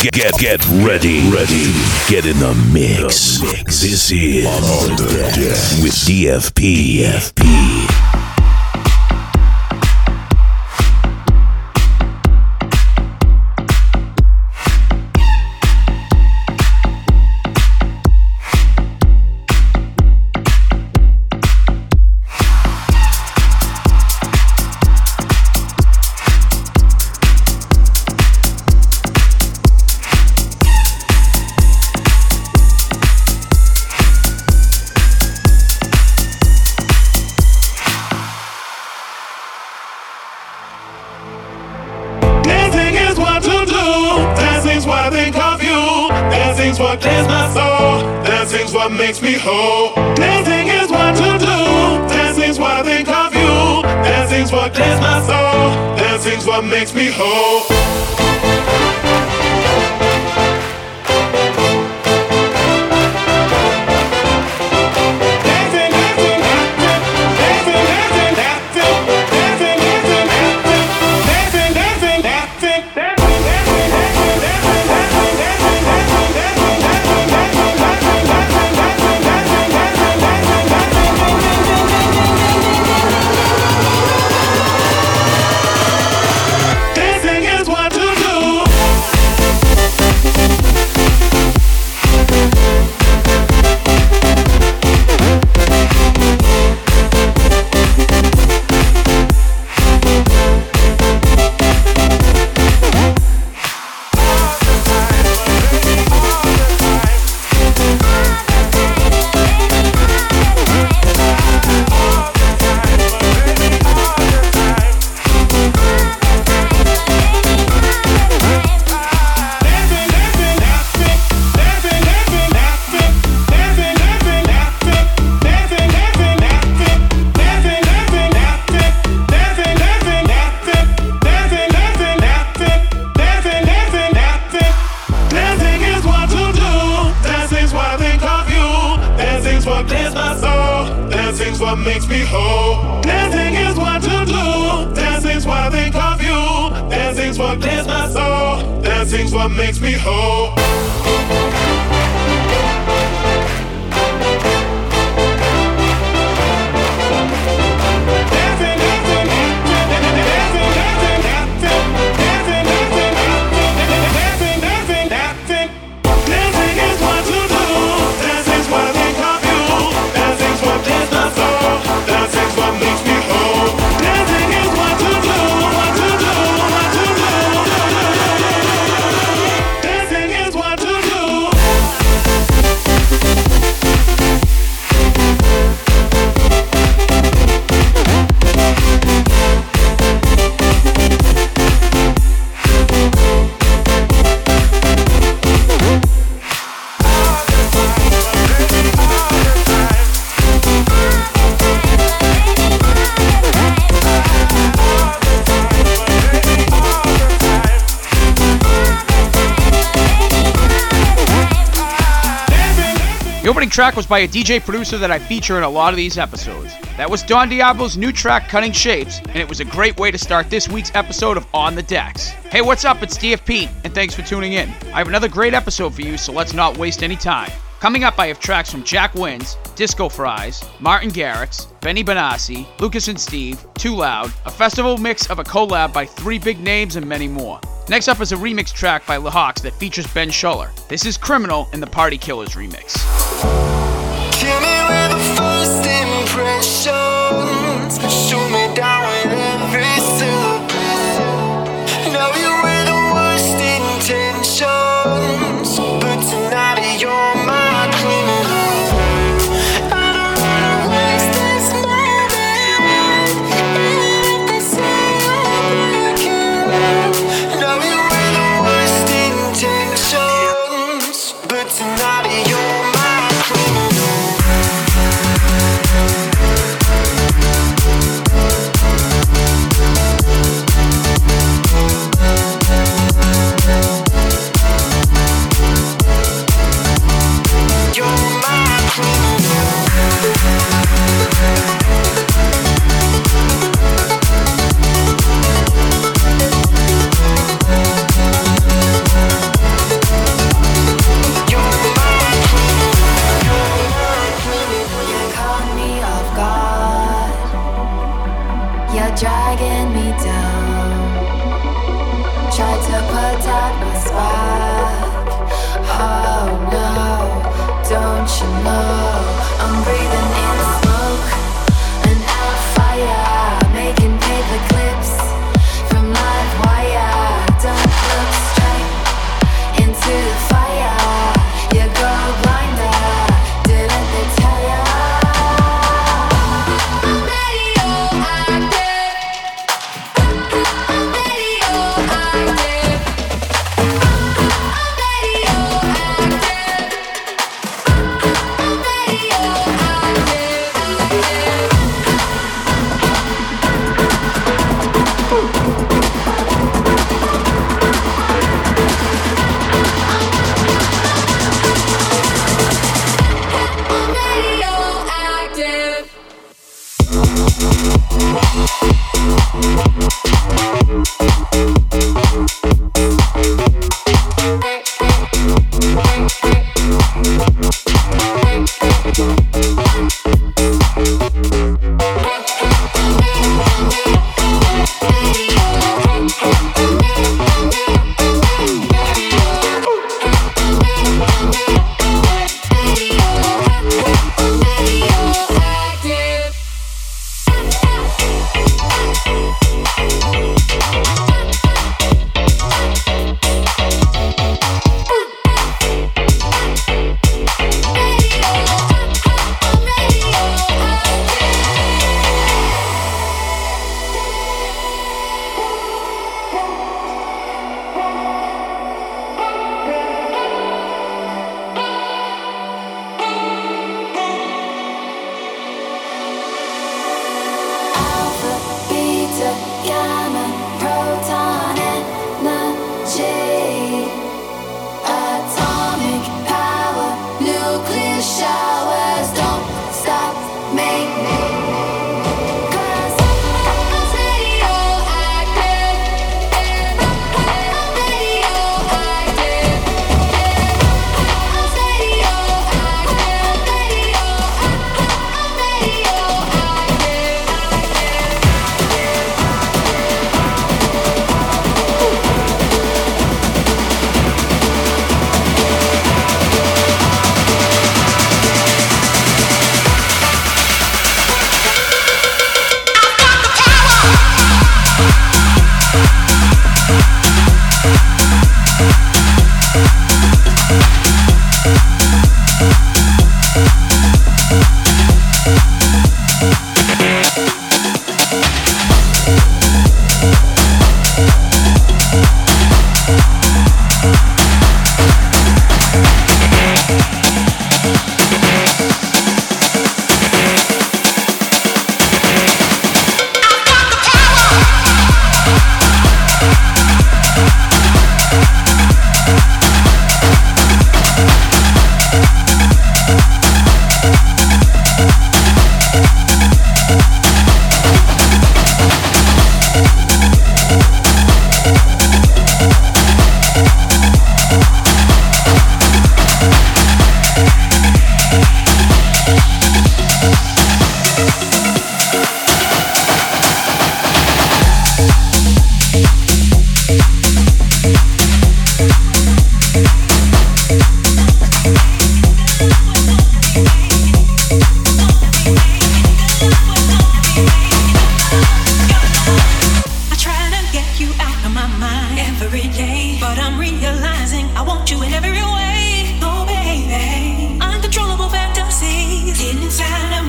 Get get get ready, ready. Get in the mix. mix This is on the deck with DFP. DFP. Track was by a DJ producer that I feature in a lot of these episodes. That was Don Diablo's new track, Cutting Shapes, and it was a great way to start this week's episode of On the Decks. Hey, what's up? It's DFP, and thanks for tuning in. I have another great episode for you, so let's not waste any time. Coming up, I have tracks from Jack Wins, Disco Fries, Martin Garrix, Benny Benassi, Lucas and Steve, Too Loud, a festival mix of a collab by three big names, and many more. Next up is a remix track by La Hawks that features Ben Schuller. This is Criminal in the Party Killers remix. of my mind every day. But I'm realizing I want you in every way. Oh, baby. Uncontrollable fantasies inside of me.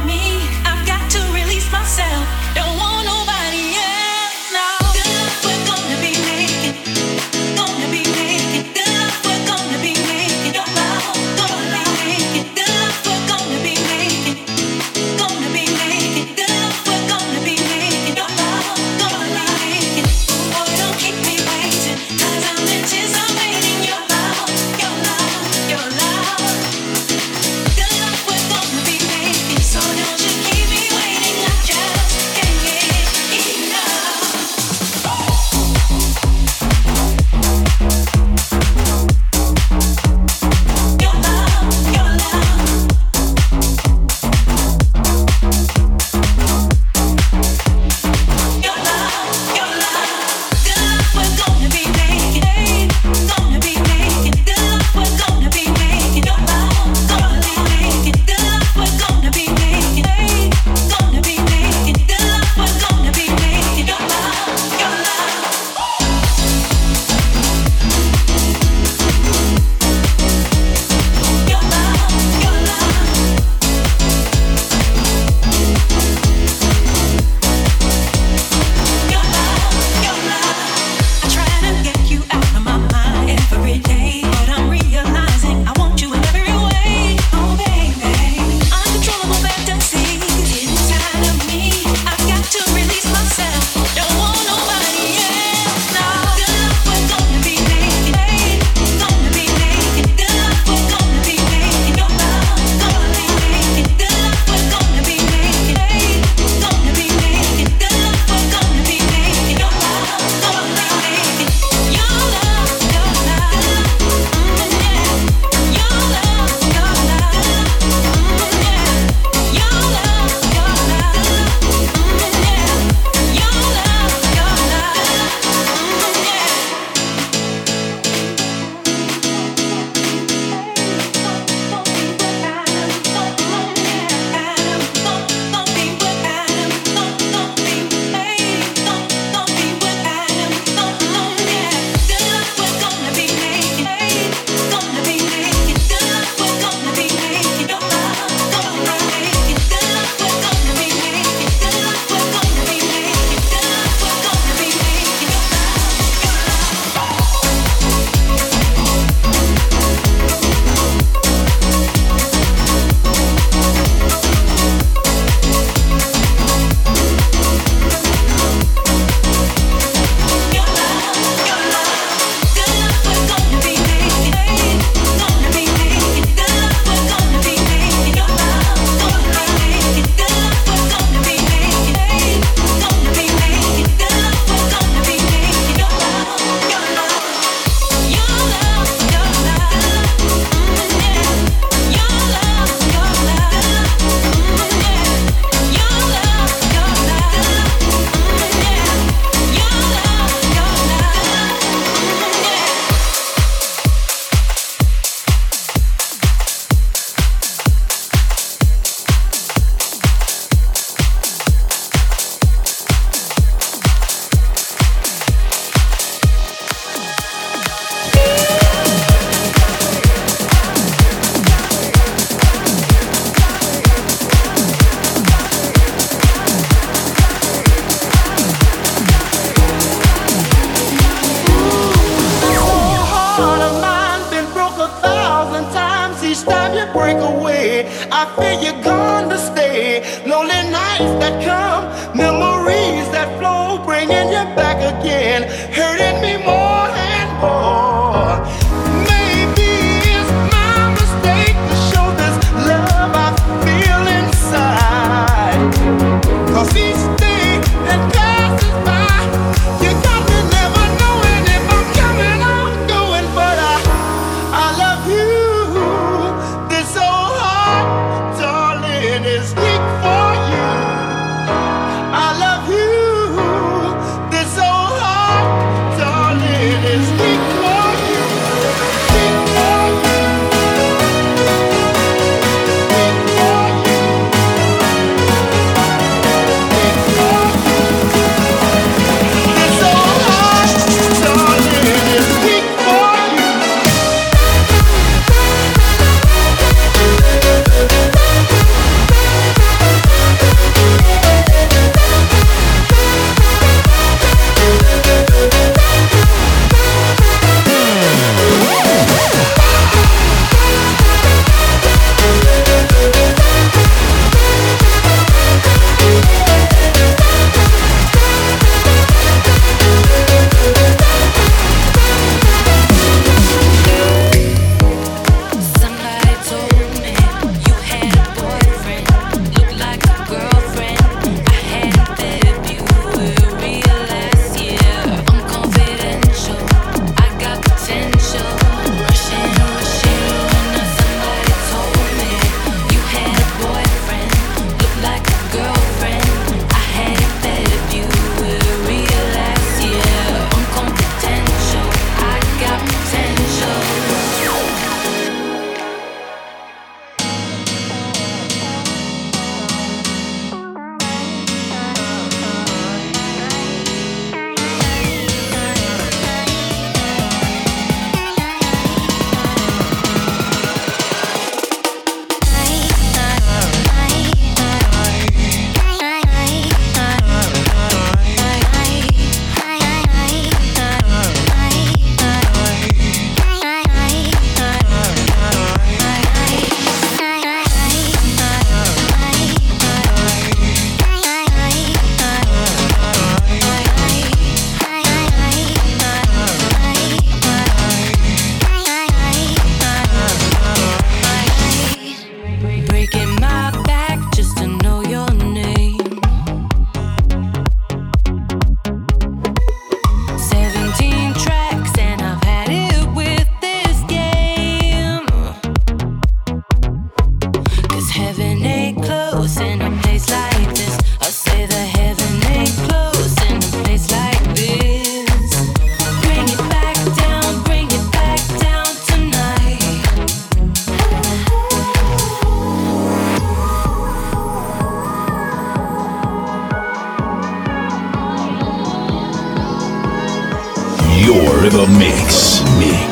the mix Me.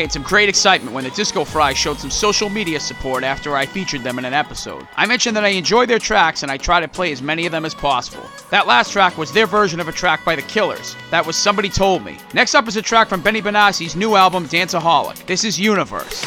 create some great excitement when the Disco Fries showed some social media support after I featured them in an episode. I mentioned that I enjoy their tracks and I try to play as many of them as possible. That last track was their version of a track by The Killers. That was Somebody Told Me. Next up is a track from Benny Benassi's new album, Danceaholic. This is Universe.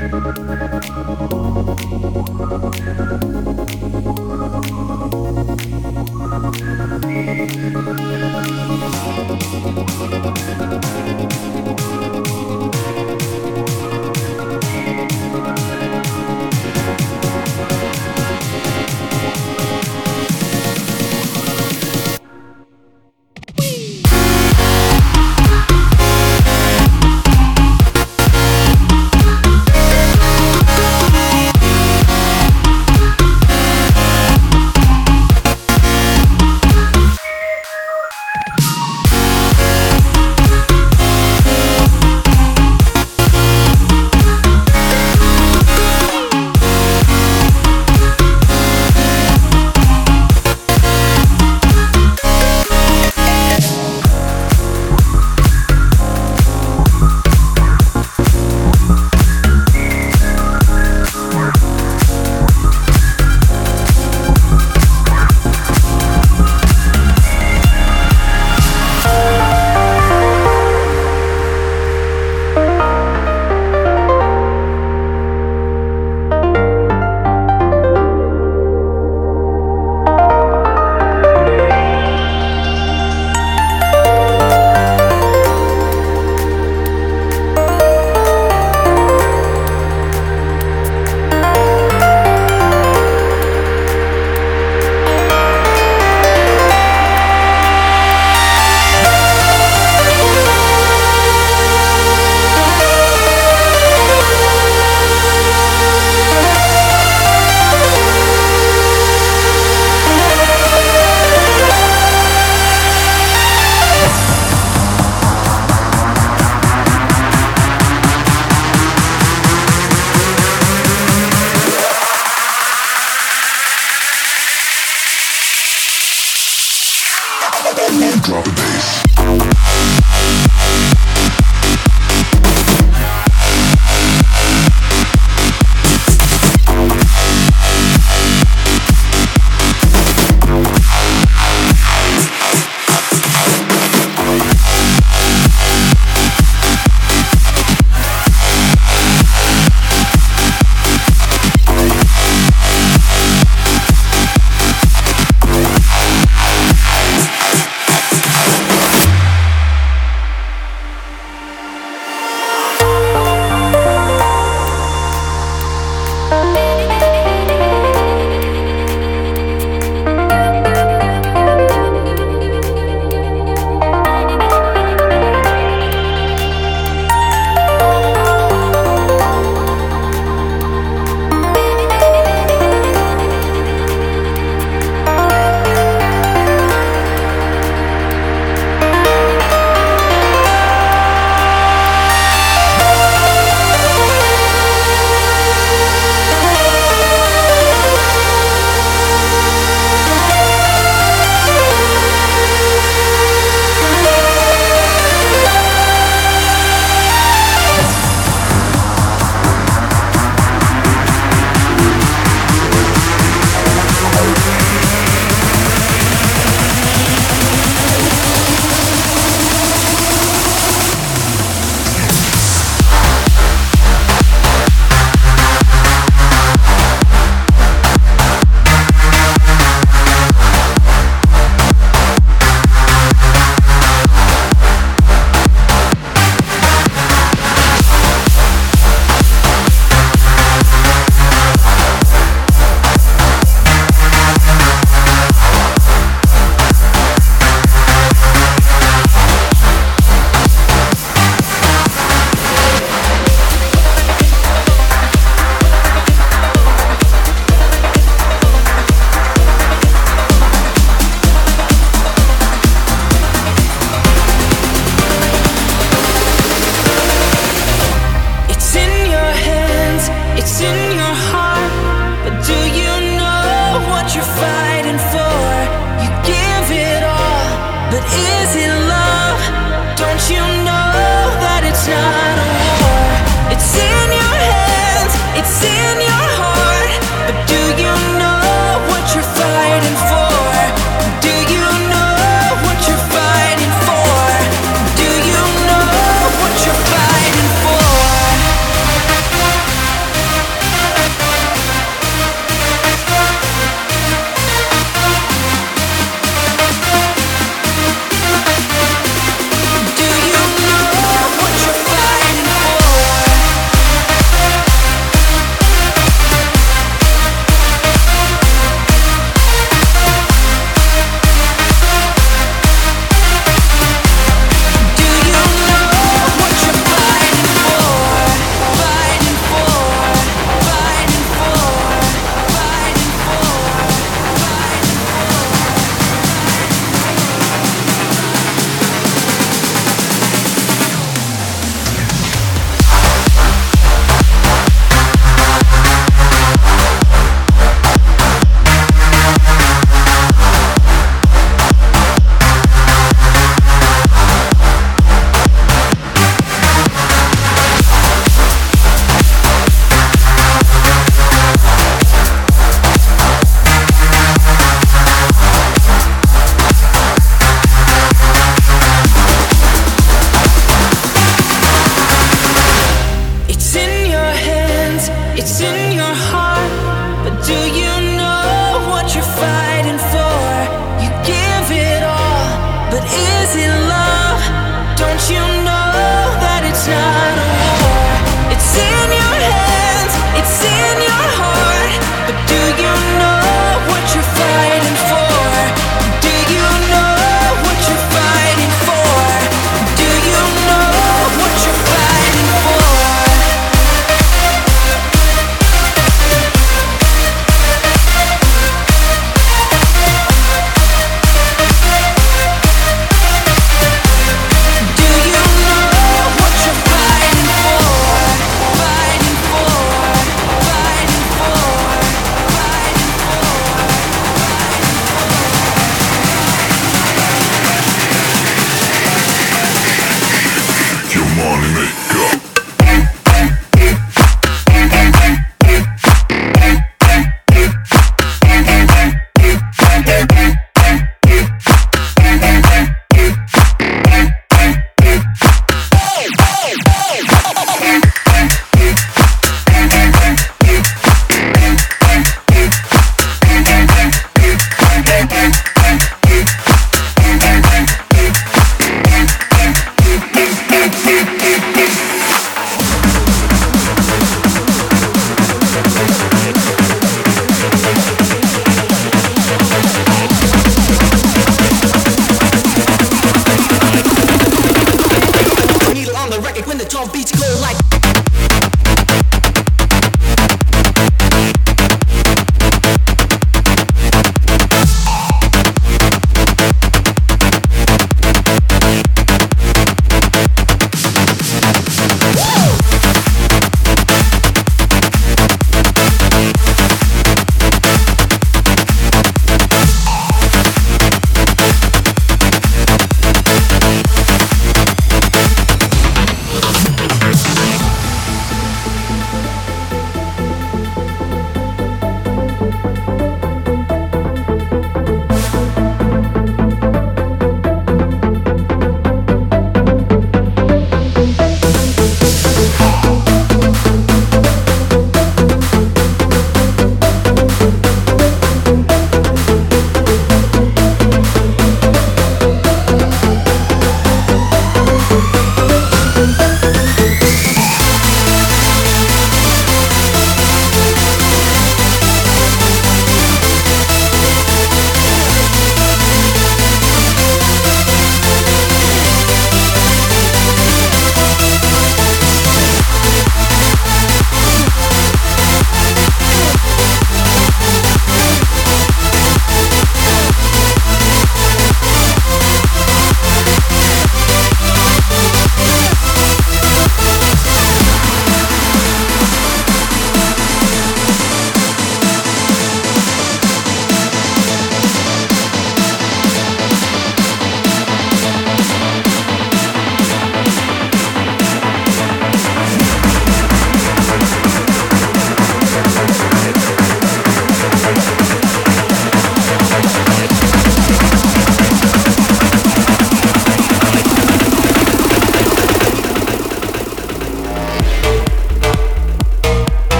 Thank you.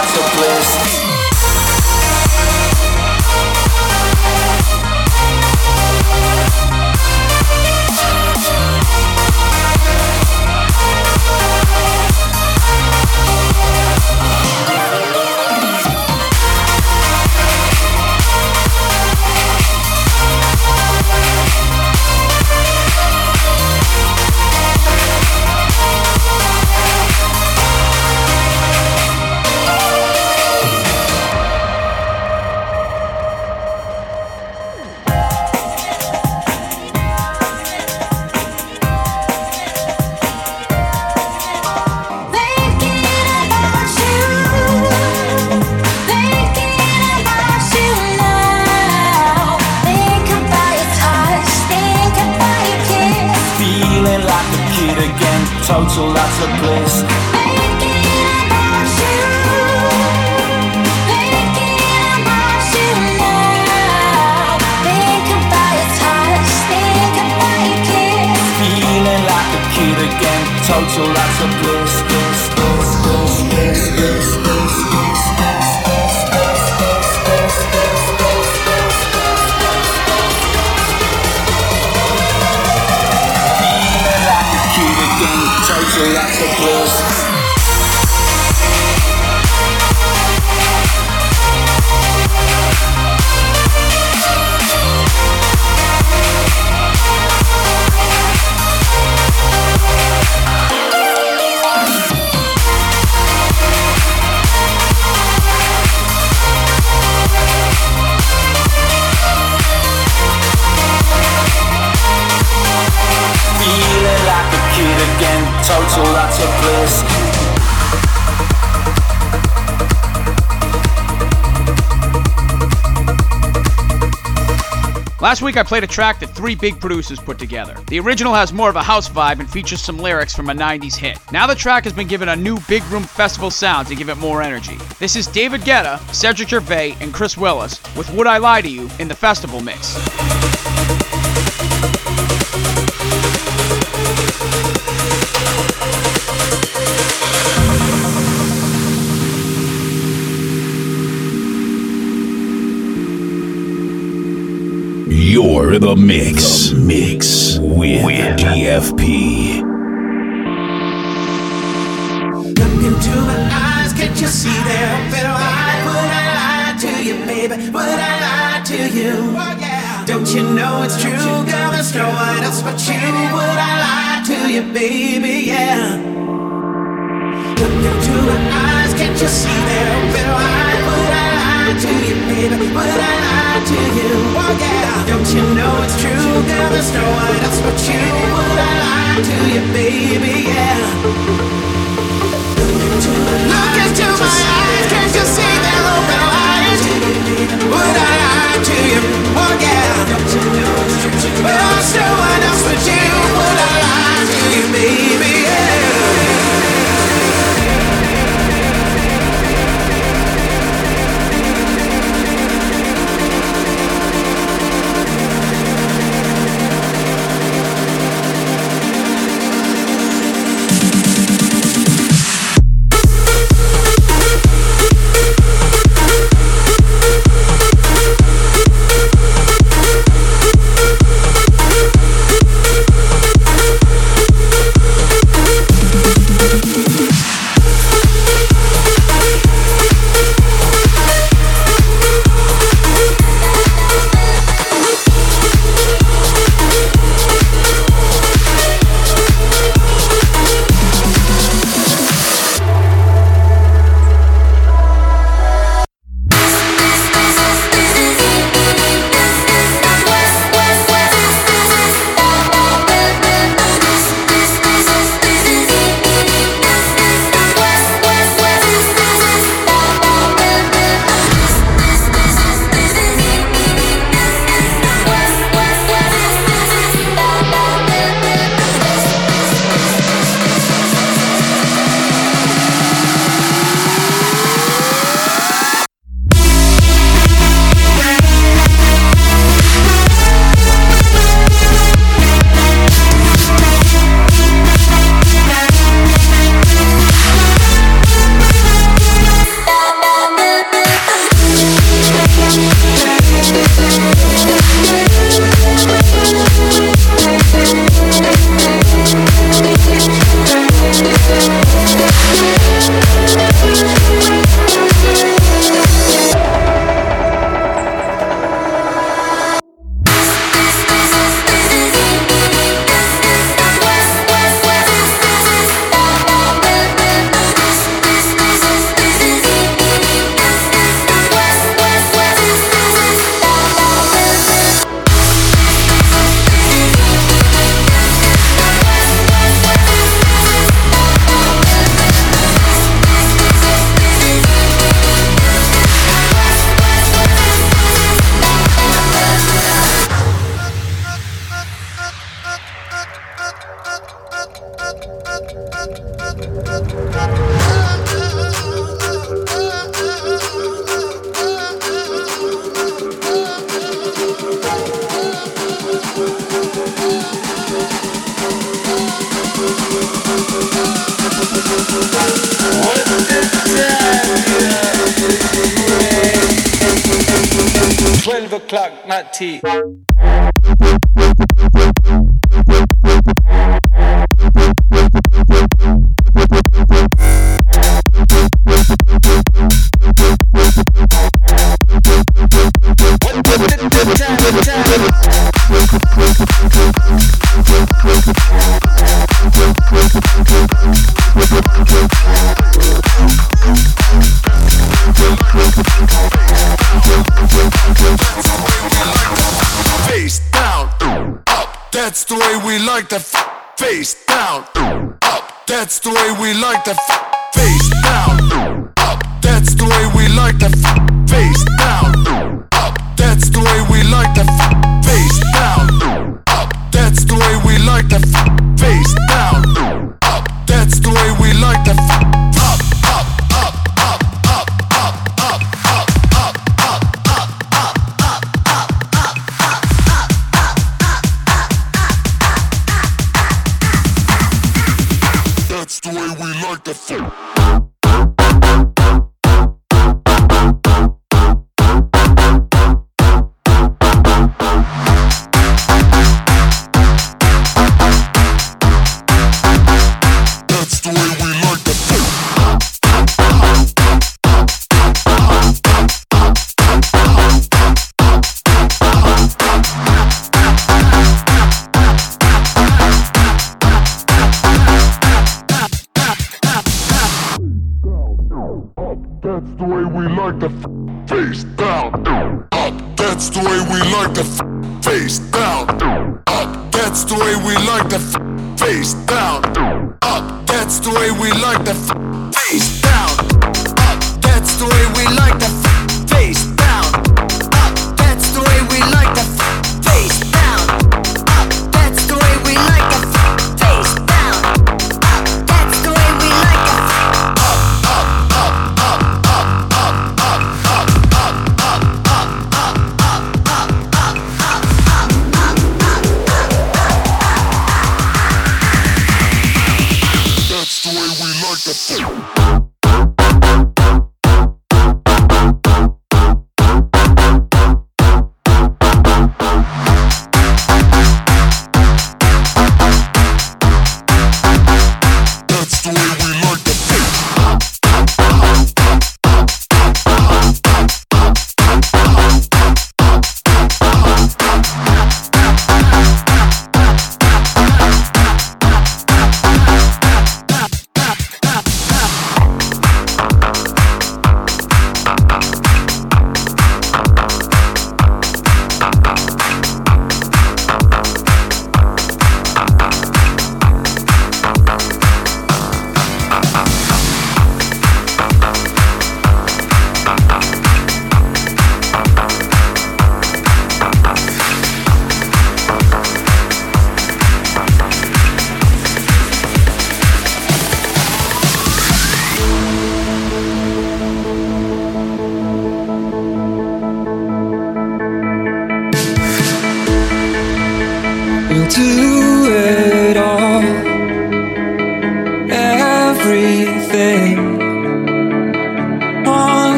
Of bliss. Last week I played a track that three big producers put together. The original has more of a house vibe and features some lyrics from a 90s hit. Now the track has been given a new big room festival sound to give it more energy. This is David Guetta, Cedric Gervais, and Chris Willis with Would I Lie to You in the festival mix. You're in the mix. mix with, DFP. Look into my eyes, can't you see they're open wide? Would I lie to you, baby? Would I lie to you? Don't you know it's true, girl? There's no one else but you. Would I lie to you, baby? Yeah. Look into my eyes, can't you see they're open wide? Would I lie to you, baby? Would I lie to you? Oh yeah. Don't you know it's true, girl? There's no one else but you. Would I lie to you, baby? Yeah. Look into my eyes, can't you see they're open wide? Would I lie to you? Oh yeah. But there's no one else but you. Would I lie to you, baby? Yeah. T. worth the fool.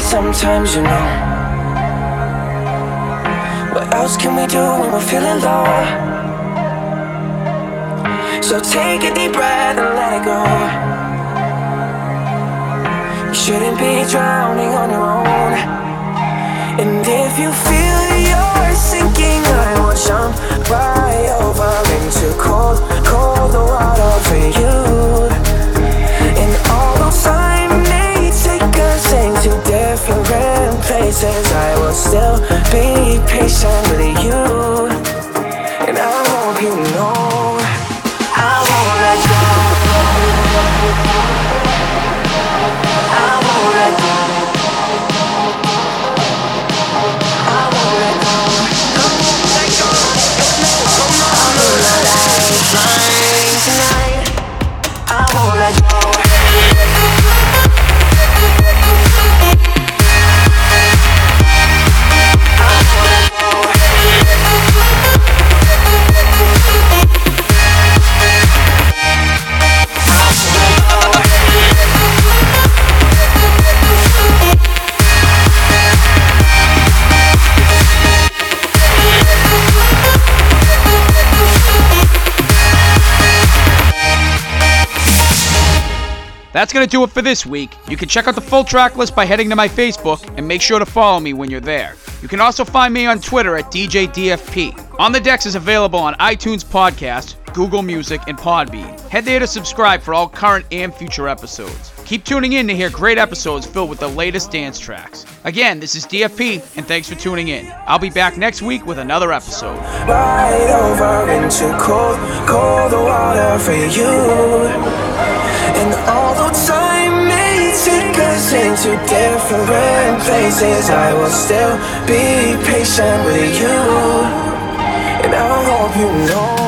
Sometimes, you know. What else can we do when we're feeling low? So take a deep breath and let it go. You shouldn't be drowning on your own. And if you feel places, I will still be patient with you. And I hope you know That's going to do it for this week. You can check out the full track list by heading to my Facebook and make sure to follow me when you're there. You can also find me on Twitter at DJDFP. On the Decks is available on iTunes Podcast, Google Music, and Podbean. Head there to subscribe for all current and future episodes. Keep tuning in to hear great episodes filled with the latest dance tracks. Again, this is DFP, and thanks for tuning in. I'll be back next week with another episode. right And although time may take us into different places, I will still be patient with you. And I hope you know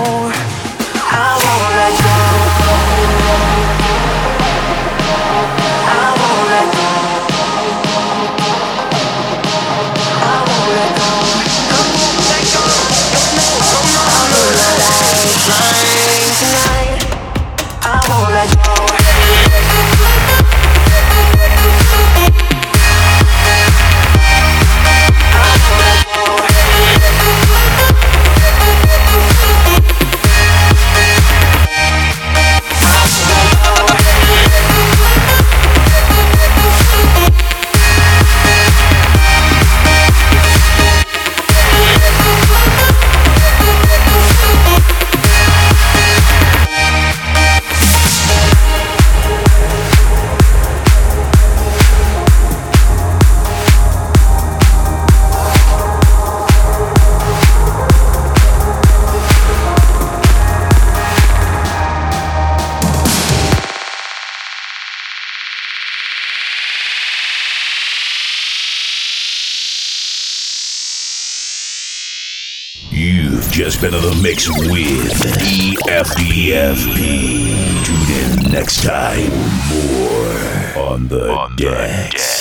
been in the mix with EFDFP. Tune in Next time, for more on the decks.